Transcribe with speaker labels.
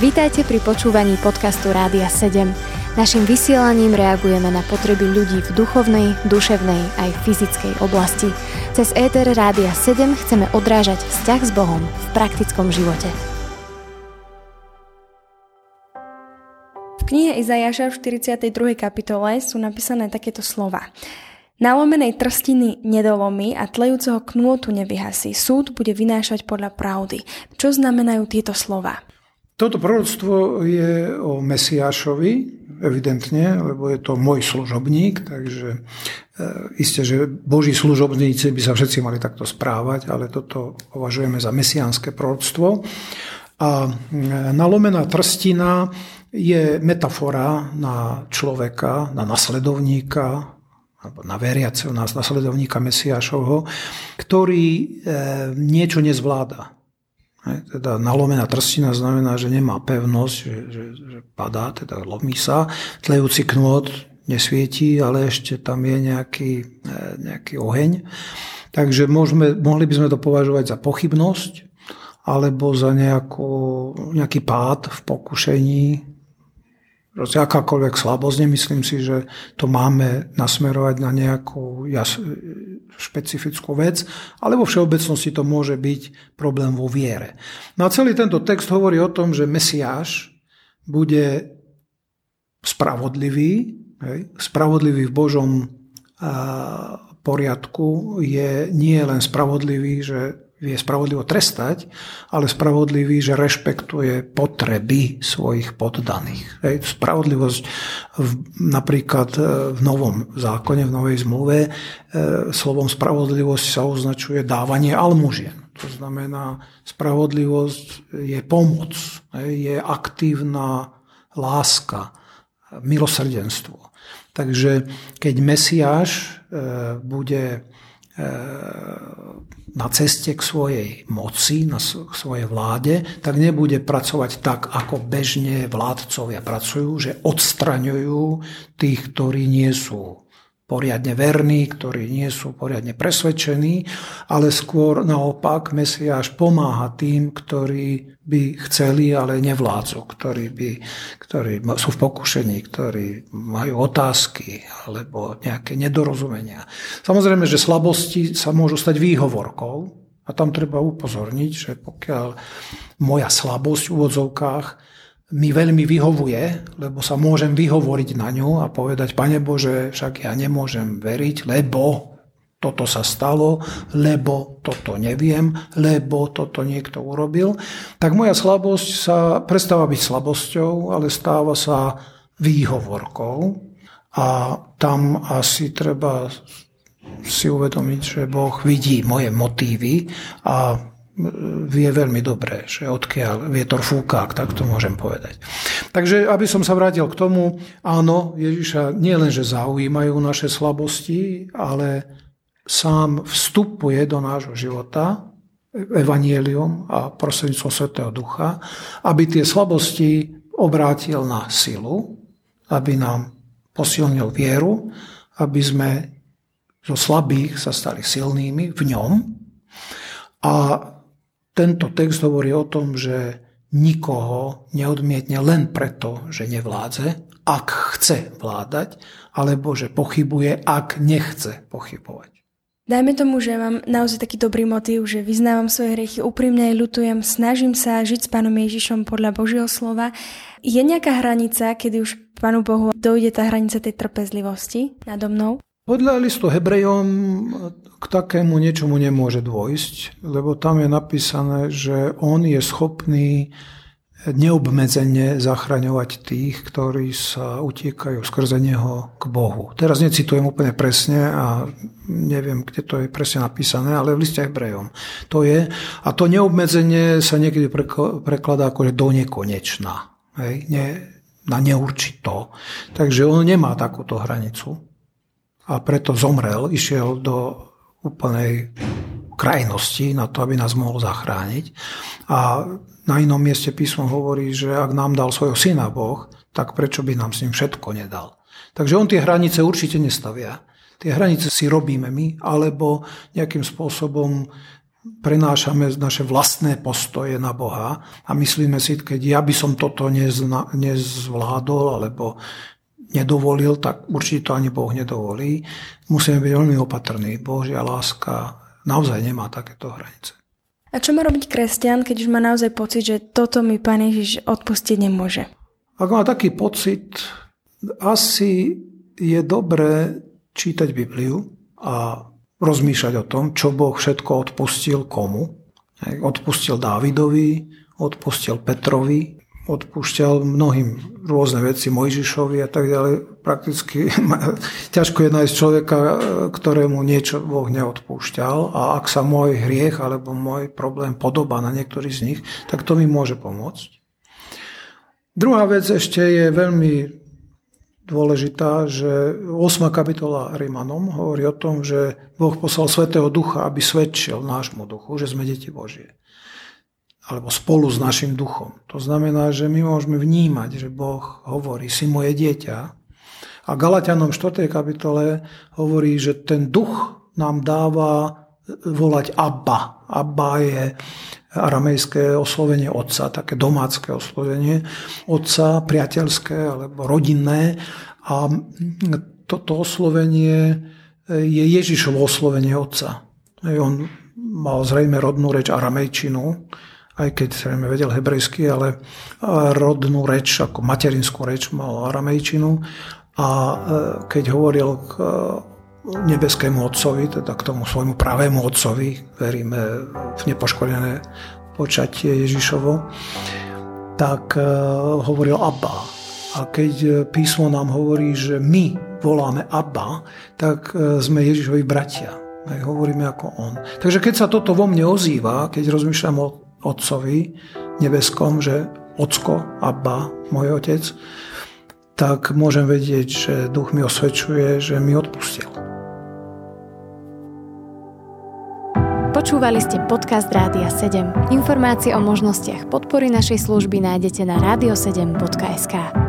Speaker 1: Vítajte pri počúvaní podcastu Rádia 7. Naším vysielaním reagujeme na potreby ľudí v duchovnej, duševnej aj fyzickej oblasti. Cez ETR Rádia 7 chceme odrážať vzťah s Bohom v praktickom živote.
Speaker 2: V knihe Izajaša v 42. kapitole sú napísané takéto slova. Nalomenej trstiny nedolomí a tlejúceho knôtu nevyhasí. Súd bude vynášať podľa pravdy. Čo znamenajú tieto slova?
Speaker 3: Toto proroctvo je o Mesiášovi, evidentne, lebo je to môj služobník, takže e, isté, že Boží služobníci by sa všetci mali takto správať, ale toto považujeme za mesiánske proroctvo. A e, nalomená trstina je metafora na človeka, na nasledovníka, alebo na veriaceho, na nasledovníka Mesiášovho, ktorý e, niečo nezvláda teda nalomená trstina znamená, že nemá pevnosť, že, že, že padá, teda lomí sa. Tlejúci knôt nesvietí, ale ešte tam je nejaký, e, nejaký oheň. Takže môžeme, mohli by sme to považovať za pochybnosť alebo za nejakú, nejaký pád v pokušení, Proste akákoľvek slabosť, nemyslím si, že to máme nasmerovať na nejakú jas, špecifickú vec, ale vo všeobecnosti to môže byť problém vo viere. No a celý tento text hovorí o tom, že Mesiáš bude spravodlivý, hej, spravodlivý v Božom poriadku je nie len spravodlivý, že vie spravodlivo trestať, ale spravodlivý, že rešpektuje potreby svojich poddaných. Hej, spravodlivosť v, napríklad e, v novom zákone, v novej zmluve, e, slovom spravodlivosť sa označuje dávanie almužien. To znamená, spravodlivosť je pomoc, je aktívna láska, milosrdenstvo. Takže keď Mesiáš e, bude na ceste k svojej moci, na svojej vláde, tak nebude pracovať tak, ako bežne vládcovia pracujú, že odstraňujú tých, ktorí nie sú poriadne verní, ktorí nie sú poriadne presvedčení, ale skôr naopak Mesiáš pomáha tým, ktorí by chceli, ale nevládzu, ktorí, by, ktorí sú v pokušení, ktorí majú otázky alebo nejaké nedorozumenia. Samozrejme, že slabosti sa môžu stať výhovorkou a tam treba upozorniť, že pokiaľ moja slabosť v úvodzovkách mi veľmi vyhovuje, lebo sa môžem vyhovoriť na ňu a povedať, Pane Bože, však ja nemôžem veriť, lebo toto sa stalo, lebo toto neviem, lebo toto niekto urobil, tak moja slabosť sa prestáva byť slabosťou, ale stáva sa výhovorkou. A tam asi treba si uvedomiť, že Boh vidí moje motívy a vie veľmi dobre, že odkiaľ vietor fúka, ak tak to môžem povedať. Takže, aby som sa vrátil k tomu, áno, Ježiša nielenže zaujímajú naše slabosti, ale sám vstupuje do nášho života evanielium a prostredníctvom Svetého Ducha, aby tie slabosti obrátil na silu, aby nám posilnil vieru, aby sme zo slabých sa stali silnými v ňom. A tento text hovorí o tom, že nikoho neodmietne len preto, že nevládze, ak chce vládať, alebo že pochybuje, ak nechce pochybovať.
Speaker 2: Dajme tomu, že mám naozaj taký dobrý motív, že vyznávam svoje hriechy, úprimne ľutujem, snažím sa žiť s Pánom Ježišom podľa Božieho slova. Je nejaká hranica, kedy už Pánu Bohu dojde tá hranica tej trpezlivosti nado mnou?
Speaker 3: Podľa listu Hebrejom k takému niečomu nemôže dôjsť, lebo tam je napísané, že on je schopný neobmedzene zachraňovať tých, ktorí sa utiekajú skrze neho k Bohu. Teraz necitujem úplne presne a neviem, kde to je presne napísané, ale v liste Hebrejom to je. A to neobmedzenie sa niekedy prekladá ako do nekonečná. Hej? Ne, na neurčito. Takže on nemá takúto hranicu a preto zomrel, išiel do úplnej krajnosti na to, aby nás mohol zachrániť. A na inom mieste písmo hovorí, že ak nám dal svojho syna Boh, tak prečo by nám s ním všetko nedal. Takže on tie hranice určite nestavia. Tie hranice si robíme my, alebo nejakým spôsobom prenášame naše vlastné postoje na Boha a myslíme si, keď ja by som toto nezvládol alebo nedovolil, tak určite to ani Boh nedovolí. Musíme byť veľmi opatrní. Božia láska naozaj nemá takéto hranice.
Speaker 2: A čo má robiť kresťan, keď už má naozaj pocit, že toto mi Pán Ježiš odpustiť nemôže?
Speaker 3: Ak má taký pocit, asi je dobré čítať Bibliu a rozmýšľať o tom, čo Boh všetko odpustil komu. Odpustil Dávidovi, odpustil Petrovi, odpúšťal mnohým rôzne veci Mojžišovi a tak ďalej. Prakticky ťažko je nájsť človeka, ktorému niečo Boh neodpúšťal a ak sa môj hriech alebo môj problém podobá na niektorý z nich, tak to mi môže pomôcť. Druhá vec ešte je veľmi dôležitá, že 8. kapitola Rímanom hovorí o tom, že Boh poslal Svetého Ducha, aby svedčil nášmu duchu, že sme deti Božie alebo spolu s našim duchom. To znamená, že my môžeme vnímať, že Boh hovorí, si moje dieťa. A Galatianom 4. kapitole hovorí, že ten duch nám dáva volať Abba. Abba je aramejské oslovenie otca, také domácké oslovenie otca, priateľské alebo rodinné. A toto oslovenie je Ježišovo oslovenie otca. On mal zrejme rodnú reč aramejčinu, aj keď zrejme vedel hebrejsky, ale rodnú reč, ako materinskú reč mal aramejčinu a e, keď hovoril k e, nebeskému otcovi, teda k tomu svojmu pravému otcovi, veríme v nepoškodené počatie Ježišovo, tak e, hovoril Abba. A keď písmo nám hovorí, že my voláme Abba, tak sme Ježišovi bratia. My hovoríme ako on. Takže keď sa toto vo mne ozýva, keď rozmýšľam o Otcovi nebeskom, že Ocko, Abba, môj otec, tak môžem vedieť, že duch mi osvedčuje, že mi odpustil.
Speaker 1: Počúvali ste podcast Rádia 7. Informácie o možnostiach podpory našej služby nájdete na radio7.sk.